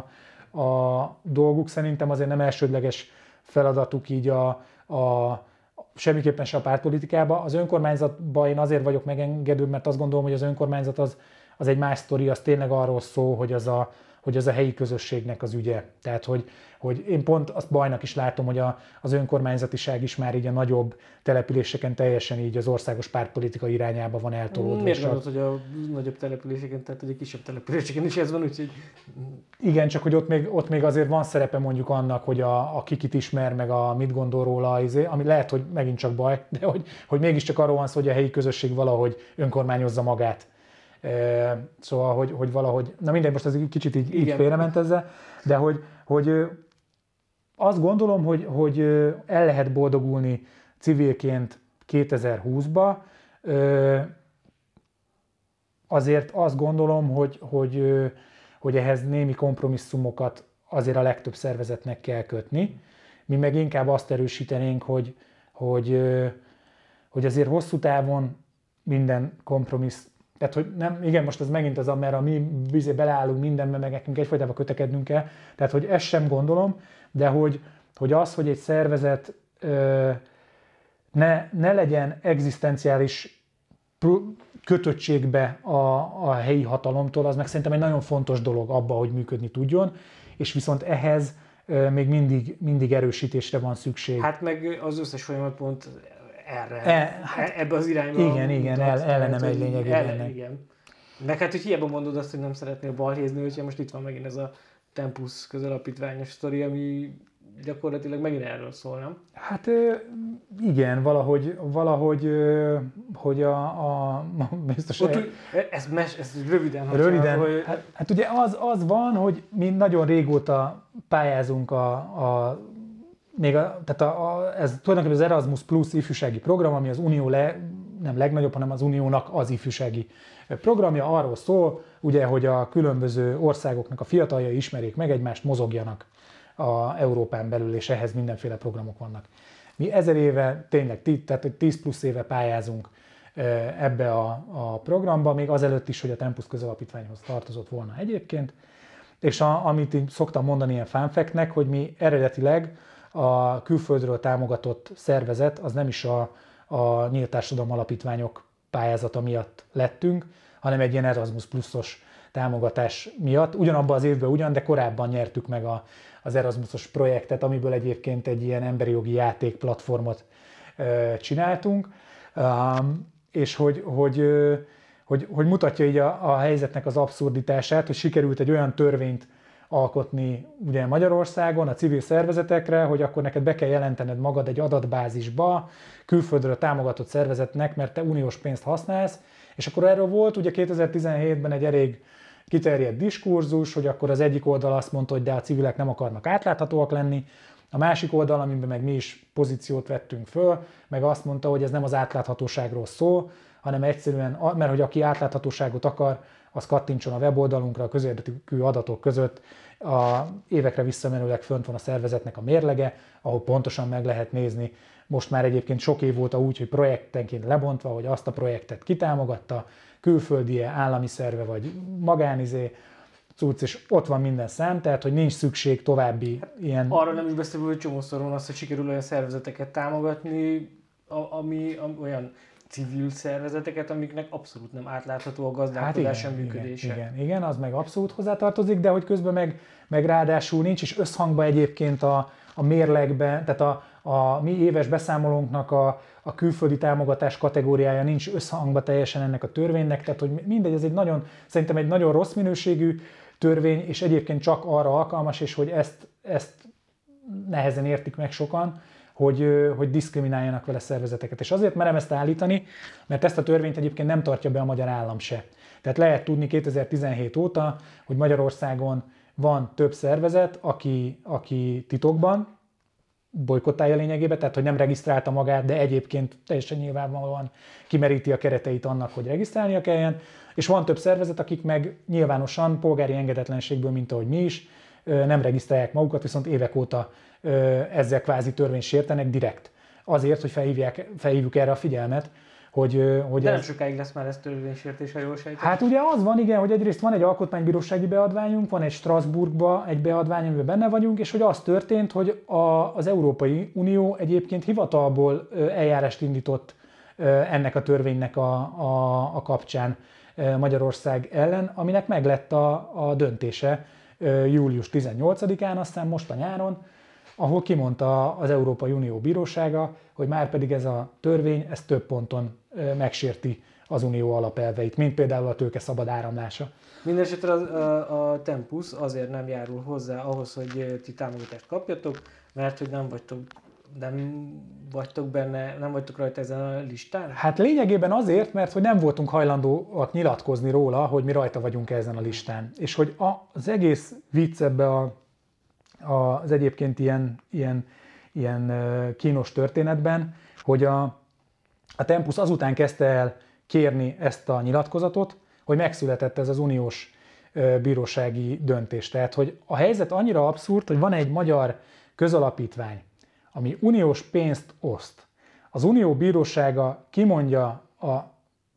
a dolguk. Szerintem azért nem elsődleges feladatuk így a, a semmiképpen se a pártpolitikába. Az önkormányzatban én azért vagyok megengedő, mert azt gondolom, hogy az önkormányzat az, az egy más sztori, az tényleg arról szól, hogy az a, hogy az a helyi közösségnek az ügye. Tehát, hogy, hogy én pont azt bajnak is látom, hogy a, az önkormányzatiság is már így a nagyobb településeken teljesen így az országos pártpolitika irányába van eltolódva. Miért gondolod, hogy a nagyobb településeken, tehát hogy a kisebb településeken is ez van, úgyhogy... Igen, csak hogy ott még, ott még azért van szerepe mondjuk annak, hogy a, a kikit ismer, meg a mit gondol róla, izé, ami lehet, hogy megint csak baj, de hogy, hogy mégiscsak arról van szó, hogy a helyi közösség valahogy önkormányozza magát. Szóval, hogy, hogy valahogy, na mindegy, most ez egy kicsit így, így félrement ezzel, de hogy, hogy azt gondolom, hogy, hogy el lehet boldogulni civilként 2020-ba, azért azt gondolom, hogy, hogy, hogy ehhez némi kompromisszumokat azért a legtöbb szervezetnek kell kötni. Mi meg inkább azt erősítenénk, hogy, hogy, hogy azért hosszú távon minden kompromissz, tehát hogy nem, igen, most ez megint az, mert a mi bizé beleállunk mindenbe, meg nekünk egyfajtában kötekednünk kell, tehát hogy ezt sem gondolom, de hogy, hogy az, hogy egy szervezet ö, ne, ne legyen egzisztenciális kötöttségbe a, a helyi hatalomtól, az meg szerintem egy nagyon fontos dolog abba, hogy működni tudjon, és viszont ehhez még mindig, mindig erősítésre van szükség. Hát meg az összes folyamat pont erre, e, hát, ebbe az irányba. Igen, igen, el, ellenem egy lényegében. Ellen, igen. Meg hát, hogy hiába mondod azt, hogy nem szeretnél balhézni, hogyha most itt van megint ez a Tempus közalapítványos sztori, ami gyakorlatilag megint erről szól, nem? Hát igen, valahogy, valahogy hogy a, a biztos... Ott, ez, mes, ez röviden. Röviden. Hogy... Hát, hát ugye az, az van, hogy mi nagyon régóta pályázunk a, a még a, tehát a, a, ez tulajdonképpen az Erasmus Plus ifjúsági program, ami az Unió le, nem legnagyobb, hanem az Uniónak az ifjúsági programja arról szól, ugye, hogy a különböző országoknak a fiataljai ismerjék meg egymást, mozogjanak a Európán belül, és ehhez mindenféle programok vannak. Mi ezer éve, tényleg, tehát 10 plusz éve pályázunk ebbe a, a programba, még azelőtt is, hogy a Tempus közalapítványhoz tartozott volna egyébként, és a, amit én szoktam mondani ilyen fanfeknek, hogy mi eredetileg a külföldről támogatott szervezet, az nem is a, a Nyílt Társadalom Alapítványok pályázata miatt lettünk, hanem egy ilyen Erasmus pluszos támogatás miatt. Ugyanabban az évben ugyan, de korábban nyertük meg a, az Erasmusos projektet, amiből egyébként egy ilyen emberi jogi játék platformot ö, csináltunk, um, és hogy, hogy, ö, hogy, hogy mutatja így a, a helyzetnek az abszurditását, hogy sikerült egy olyan törvényt alkotni ugye Magyarországon a civil szervezetekre, hogy akkor neked be kell jelentened magad egy adatbázisba, külföldről támogatott szervezetnek, mert te uniós pénzt használsz, és akkor erről volt ugye 2017-ben egy elég kiterjedt diskurzus, hogy akkor az egyik oldal azt mondta, hogy de a civilek nem akarnak átláthatóak lenni, a másik oldal, amiben meg mi is pozíciót vettünk föl, meg azt mondta, hogy ez nem az átláthatóságról szól, hanem egyszerűen, mert hogy aki átláthatóságot akar, az kattintson a weboldalunkra, a közérdekű adatok között a évekre visszamenőleg fönt van a szervezetnek a mérlege, ahol pontosan meg lehet nézni. Most már egyébként sok év óta úgy, hogy projektenként lebontva, hogy azt a projektet kitámogatta, külföldi állami szerve vagy magánizé, cucc, és ott van minden szám, tehát hogy nincs szükség további hát, ilyen... Arra nem is beszélve, hogy csomószor van az, hogy sikerül olyan szervezeteket támogatni, ami, ami olyan civil szervezeteket, amiknek abszolút nem átlátható a gazdálkodás hát működése. Igen, igen, az meg abszolút hozzátartozik, de hogy közben meg, meg ráadásul nincs is összhangban egyébként a, a mérlegben, tehát a, a mi éves beszámolónknak a, a külföldi támogatás kategóriája nincs összhangba teljesen ennek a törvénynek, tehát hogy mindegy, ez egy nagyon, szerintem egy nagyon rossz minőségű törvény, és egyébként csak arra alkalmas, és hogy ezt, ezt nehezen értik meg sokan, hogy, hogy diszkrimináljanak vele szervezeteket. És azért merem ezt állítani, mert ezt a törvényt egyébként nem tartja be a magyar állam se. Tehát lehet tudni 2017 óta, hogy Magyarországon van több szervezet, aki, aki titokban bolykottálja lényegében, tehát hogy nem regisztrálta magát, de egyébként teljesen nyilvánvalóan kimeríti a kereteit annak, hogy regisztrálnia kelljen, és van több szervezet, akik meg nyilvánosan polgári engedetlenségből, mint ahogy mi is, nem regisztrálják magukat, viszont évek óta ezzel kvázi törvényt sértenek direkt. Azért, hogy felhívják, felhívjuk erre a figyelmet, hogy, hogy De nem ez... sokáig lesz már ez törvénysértés, ha jól sejtem. Hát ugye az van, igen, hogy egyrészt van egy alkotmánybírósági beadványunk, van egy Strasbourgba egy beadvány, amiben benne vagyunk, és hogy az történt, hogy a, az Európai Unió egyébként hivatalból eljárást indított ennek a törvénynek a, a, a kapcsán Magyarország ellen, aminek meg lett a, a döntése július 18-án, aztán most a nyáron, ahol kimondta az Európai Unió Bírósága, hogy már pedig ez a törvény, ez több ponton megsérti az unió alapelveit, mint például a tőke szabad áramlása. Mindenesetre a, a, a Tempus azért nem járul hozzá ahhoz, hogy ti támogatást kapjatok, mert hogy nem vagytok nem vagytok benne, nem vagytok rajta ezen a listán? Hát lényegében azért, mert hogy nem voltunk hajlandóak nyilatkozni róla, hogy mi rajta vagyunk ezen a listán. És hogy az egész vicc ebbe a, a, az egyébként ilyen, ilyen, ilyen kínos történetben, hogy a, a Tempus azután kezdte el kérni ezt a nyilatkozatot, hogy megszületett ez az uniós bírósági döntés. Tehát, hogy a helyzet annyira abszurd, hogy van egy magyar közalapítvány, ami uniós pénzt oszt. Az unió bírósága kimondja a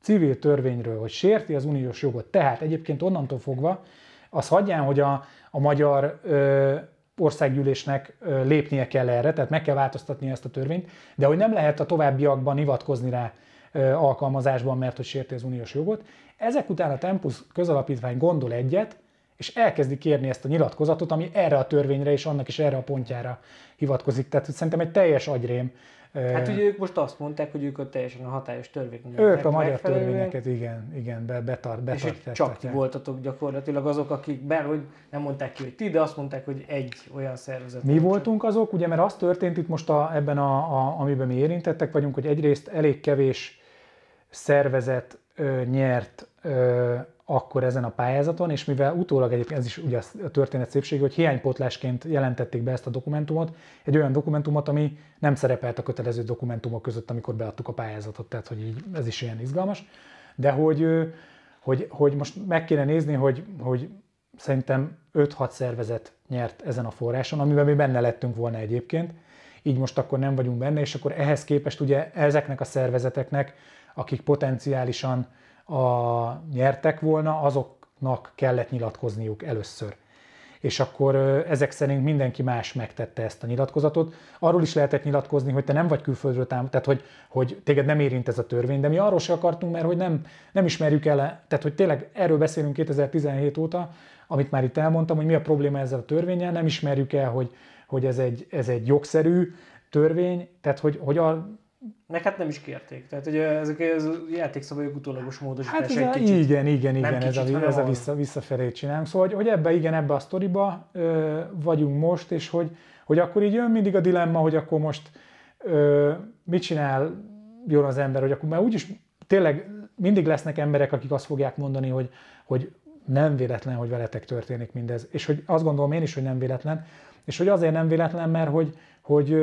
civil törvényről, hogy sérti az uniós jogot. Tehát egyébként onnantól fogva az hagyján, hogy a, a magyar ö, országgyűlésnek lépnie kell erre, tehát meg kell változtatni ezt a törvényt, de hogy nem lehet a továbbiakban hivatkozni rá alkalmazásban, mert hogy sérti az uniós jogot. Ezek után a Tempus közalapítvány gondol egyet, és elkezdi kérni ezt a nyilatkozatot, ami erre a törvényre és annak is erre a pontjára hivatkozik. Tehát szerintem egy teljes agyrém. Hát ugye ők most azt mondták, hogy ők a teljesen a hatályos törvényeket. Ők a magyar törvényeket, igen, igen, be, betart, betart, És csak ti voltatok gyakorlatilag azok, akik, bár hogy nem mondták ki, hogy ti, de azt mondták, hogy egy olyan szervezet. Mi voltunk azok, ugye, mert az történt itt most a, ebben, a, a, amiben mi érintettek vagyunk, hogy egyrészt elég kevés szervezet ö, nyert ö, akkor ezen a pályázaton, és mivel utólag egyébként ez is ugye a történet szépsége, hogy hiánypótlásként jelentették be ezt a dokumentumot, egy olyan dokumentumot, ami nem szerepelt a kötelező dokumentumok között, amikor beadtuk a pályázatot, tehát hogy így, ez is ilyen izgalmas, de hogy, hogy, hogy most meg kéne nézni, hogy, hogy szerintem 5-6 szervezet nyert ezen a forráson, amiben mi benne lettünk volna egyébként, így most akkor nem vagyunk benne, és akkor ehhez képest ugye ezeknek a szervezeteknek, akik potenciálisan a nyertek volna, azoknak kellett nyilatkozniuk először. És akkor ezek szerint mindenki más megtette ezt a nyilatkozatot. Arról is lehetett nyilatkozni, hogy te nem vagy külföldről tám, tehát hogy, hogy téged nem érint ez a törvény, de mi arról se akartunk, mert hogy nem, nem ismerjük el, tehát hogy tényleg erről beszélünk 2017 óta, amit már itt elmondtam, hogy mi a probléma ezzel a törvényel, nem ismerjük el, hogy, hogy ez, egy, ez egy jogszerű törvény, tehát hogy, hogy a, meg hát nem is kérték. Tehát ugye ezek a játékszabályok utólagos módosítás hát ez egy kicsit. Igen, igen, igen, kicsit, ez a, ez a vissza, visszafelé csinálunk. Szóval, hogy, hogy ebbe, igen, ebbe a sztoriba ö, vagyunk most, és hogy, hogy akkor így jön mindig a dilemma, hogy akkor most ö, mit csinál jön az ember, hogy akkor már úgyis tényleg mindig lesznek emberek, akik azt fogják mondani, hogy, hogy nem véletlen, hogy veletek történik mindez. És hogy azt gondolom én is, hogy nem véletlen, és hogy azért nem véletlen, mert hogy, hogy hogy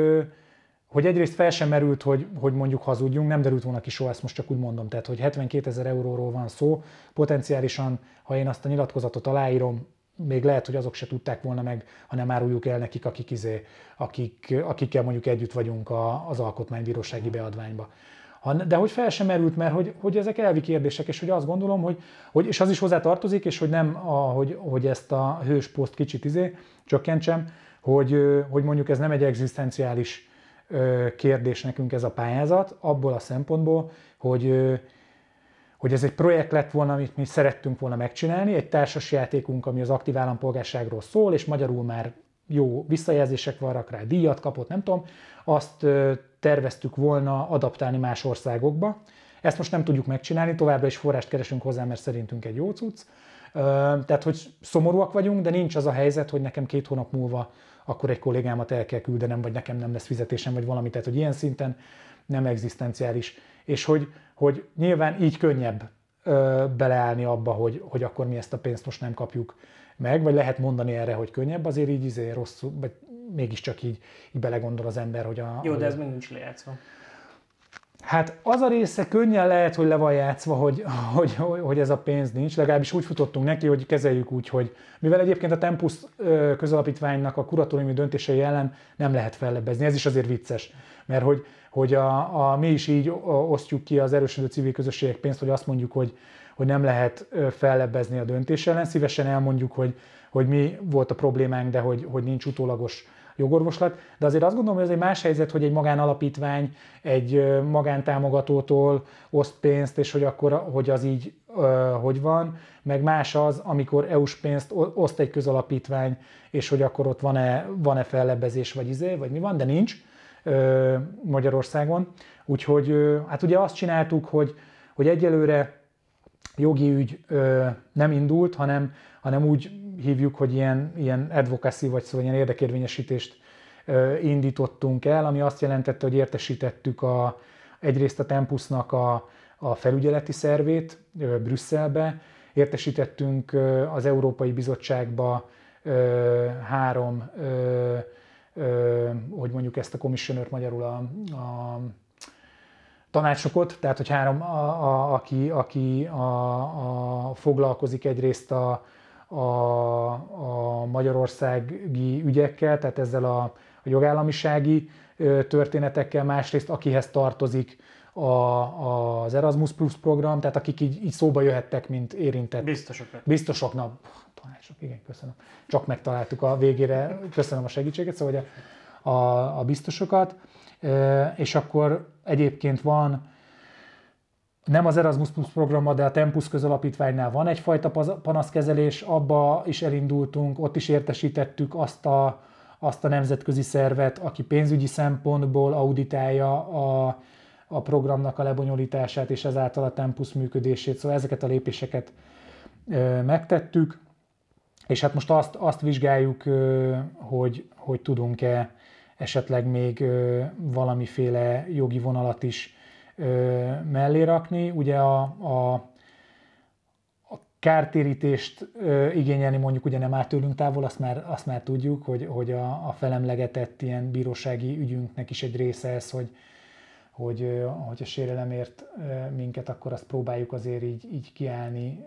egyrészt fel sem merült, hogy, hogy mondjuk hazudjunk, nem derült volna ki soha, ezt most csak úgy mondom, tehát hogy 72 ezer euróról van szó, potenciálisan, ha én azt a nyilatkozatot aláírom, még lehet, hogy azok se tudták volna meg, ha nem áruljuk el nekik, akik, izé, akik, akikkel mondjuk együtt vagyunk a, az alkotmánybírósági beadványba. De hogy fel sem merült, mert hogy, hogy ezek elvi kérdések, és hogy azt gondolom, hogy, hogy és az is hozzá tartozik, és hogy nem, a, hogy, hogy ezt a hősposzt kicsit izé, csökkentsem, hogy, hogy mondjuk ez nem egy egzisztenciális kérdés nekünk ez a pályázat, abból a szempontból, hogy, hogy ez egy projekt lett volna, amit mi szerettünk volna megcsinálni, egy társas játékunk, ami az aktív állampolgárságról szól, és magyarul már jó visszajelzések vannak rá, díjat kapott, nem tudom, azt terveztük volna adaptálni más országokba. Ezt most nem tudjuk megcsinálni, továbbra is forrást keresünk hozzá, mert szerintünk egy jó cucc. Tehát, hogy szomorúak vagyunk, de nincs az a helyzet, hogy nekem két hónap múlva akkor egy kollégámat el kell küldenem, vagy nekem nem lesz fizetésem, vagy valami, tehát hogy ilyen szinten nem egzisztenciális. És hogy, hogy nyilván így könnyebb ö, beleállni abba, hogy, hogy akkor mi ezt a pénzt most nem kapjuk meg, vagy lehet mondani erre, hogy könnyebb, azért így izé rosszul, vagy mégiscsak így, így belegondol az ember, hogy a... Jó, de ez még nincs lejátszva. Hát az a része könnyen lehet, hogy le van játszva, hogy, hogy, hogy ez a pénz nincs, legalábbis úgy futottunk neki, hogy kezeljük úgy, hogy mivel egyébként a Tempus közalapítványnak a kuratóriumi döntései ellen nem lehet fellebbezni, ez is azért vicces, mert hogy, hogy a, a, mi is így osztjuk ki az erősödő civil közösségek pénzt, hogy azt mondjuk, hogy, hogy nem lehet fellebbezni a döntés ellen, szívesen elmondjuk, hogy, hogy mi volt a problémánk, de hogy, hogy nincs utólagos jogorvoslat, de azért azt gondolom, hogy ez egy más helyzet, hogy egy magánalapítvány egy magántámogatótól oszt pénzt, és hogy akkor hogy az így hogy van, meg más az, amikor EU-s pénzt oszt egy közalapítvány, és hogy akkor ott van-e, van-e fellebbezés, vagy izé, vagy mi van, de nincs Magyarországon. Úgyhogy hát ugye azt csináltuk, hogy, hogy egyelőre jogi ügy nem indult, hanem, hanem úgy hívjuk, hogy ilyen, ilyen advocacy, vagy szóval ilyen érdekérvényesítést indítottunk el, ami azt jelentette, hogy értesítettük a, egyrészt a Tempusnak a, a felügyeleti szervét Brüsszelbe, értesítettünk az Európai Bizottságba három, hogy mondjuk ezt a commissioner magyarul a, a tanácsokot, tehát hogy három, a, a, aki, aki a, a, foglalkozik egyrészt a, a, a magyarországi ügyekkel, tehát ezzel a, a jogállamisági történetekkel, másrészt akihez tartozik a, az Erasmus Plus program, tehát akik így, így szóba jöhettek, mint érintett. Biztosok. Biztosoknak. Tanácsok, igen, köszönöm. Csak megtaláltuk a végére, köszönöm a segítséget, szóval a, a, a biztosokat. És akkor egyébként van nem az Erasmus Plus programban, de a Tempus közalapítványnál van egyfajta panaszkezelés, abba is elindultunk, ott is értesítettük azt a, azt a nemzetközi szervet, aki pénzügyi szempontból auditálja a, a programnak a lebonyolítását, és ezáltal a Tempus működését. Szóval ezeket a lépéseket ö, megtettük, és hát most azt, azt vizsgáljuk, ö, hogy, hogy tudunk-e esetleg még ö, valamiféle jogi vonalat is mellé rakni. Ugye a, a, a kártérítést ö, igényelni mondjuk ugye nem áll tőlünk távol, azt már, azt már tudjuk, hogy, hogy a, a felemlegetett ilyen bírósági ügyünknek is egy része ez, hogy, hogy, hogy a sérelemért minket, akkor azt próbáljuk azért így, így kiállni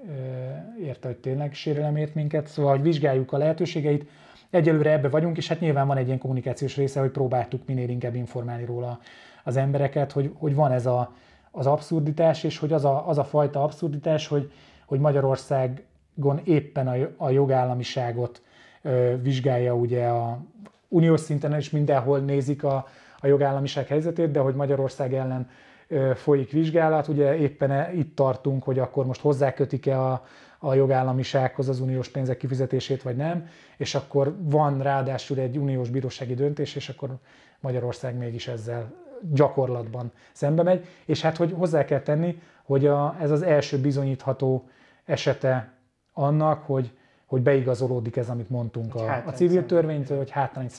érte, hogy tényleg sérelemért minket. Szóval, hogy vizsgáljuk a lehetőségeit. Egyelőre ebbe vagyunk, és hát nyilván van egy ilyen kommunikációs része, hogy próbáltuk minél inkább informálni róla az embereket, hogy, hogy van ez a, az abszurditás, és hogy az a, az a fajta abszurditás, hogy, hogy Magyarországon éppen a, a jogállamiságot ö, vizsgálja ugye a uniós szinten is mindenhol nézik a, a jogállamiság helyzetét, de hogy Magyarország ellen ö, folyik vizsgálat, ugye éppen e, itt tartunk, hogy akkor most hozzákötik-e a, a jogállamisághoz az uniós pénzek kifizetését, vagy nem, és akkor van ráadásul egy uniós bírósági döntés, és akkor Magyarország mégis ezzel gyakorlatban szembe megy, és hát hogy hozzá kell tenni, hogy a, ez az első bizonyítható esete annak, hogy, hogy beigazolódik ez, amit mondtunk a, a civil törvénytől, hogy hátrány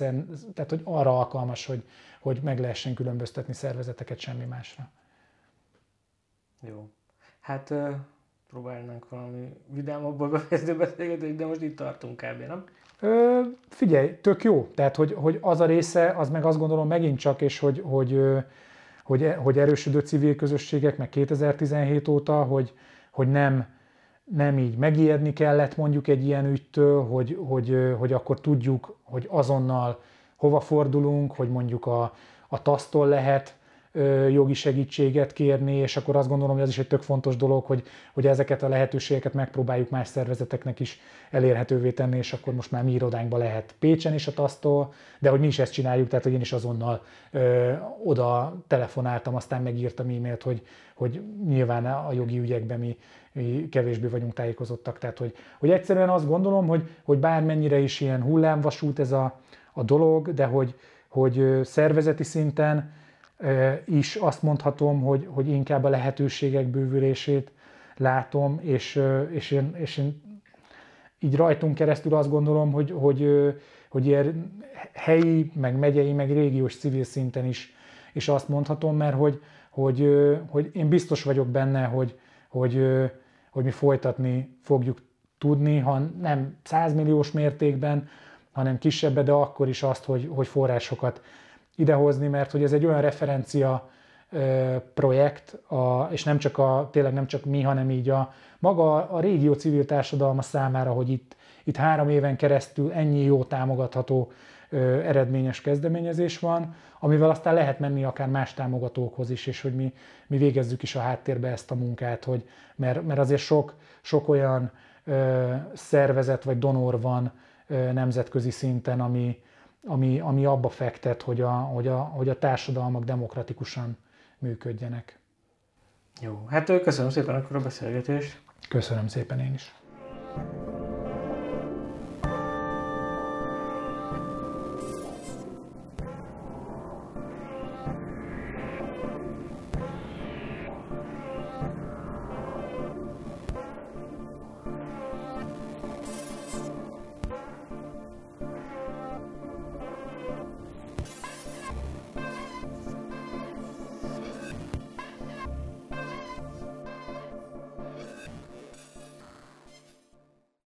tehát hogy arra alkalmas, hogy, hogy meg lehessen különböztetni szervezeteket semmi másra. Jó. Hát próbálnánk valami vidámabból befejezni a beszélgetést, de most itt tartunk kb. nem? Ö, figyelj, tök jó. Tehát, hogy, hogy az a része, az meg azt gondolom megint csak, és hogy, hogy, hogy, hogy erősödő civil közösségek, meg 2017 óta, hogy, hogy nem, nem így megijedni kellett mondjuk egy ilyen ügytől, hogy, hogy, hogy akkor tudjuk, hogy azonnal hova fordulunk, hogy mondjuk a, a tasztól lehet jogi segítséget kérni, és akkor azt gondolom, hogy ez is egy tök fontos dolog, hogy, hogy ezeket a lehetőségeket megpróbáljuk más szervezeteknek is elérhetővé tenni, és akkor most már mi irodánkban lehet Pécsen is a tasztól, de hogy mi is ezt csináljuk, tehát hogy én is azonnal ö, oda telefonáltam, aztán megírtam e-mailt, hogy, hogy nyilván a jogi ügyekben mi, mi kevésbé vagyunk tájékozottak. Tehát, hogy, hogy egyszerűen azt gondolom, hogy, hogy bármennyire is ilyen hullámvasút ez a, a dolog, de hogy, hogy szervezeti szinten is azt mondhatom, hogy, hogy inkább a lehetőségek bővülését látom, és, és, én, és én így rajtunk keresztül azt gondolom, hogy, hogy, hogy ilyen helyi, meg megyei, meg régiós civil szinten is, is azt mondhatom, mert hogy, hogy, hogy én biztos vagyok benne, hogy, hogy, hogy mi folytatni fogjuk tudni, ha nem 100 milliós mértékben, hanem kisebbe, de akkor is azt, hogy, hogy forrásokat idehozni, mert hogy ez egy olyan referencia projekt, a, és nem csak a, tényleg nem csak mi, hanem így a maga a régió civil társadalma számára, hogy itt, itt három éven keresztül ennyi jó támogatható ö, eredményes kezdeményezés van, amivel aztán lehet menni akár más támogatókhoz is, és hogy mi, mi végezzük is a háttérbe ezt a munkát, hogy, mert, mert azért sok, sok olyan szervezet vagy donor van nemzetközi szinten, ami, ami, ami abba fektet, hogy a, hogy, a, hogy a társadalmak demokratikusan működjenek. Jó, hát köszönöm szépen akkor a beszélgetést. Köszönöm szépen én is.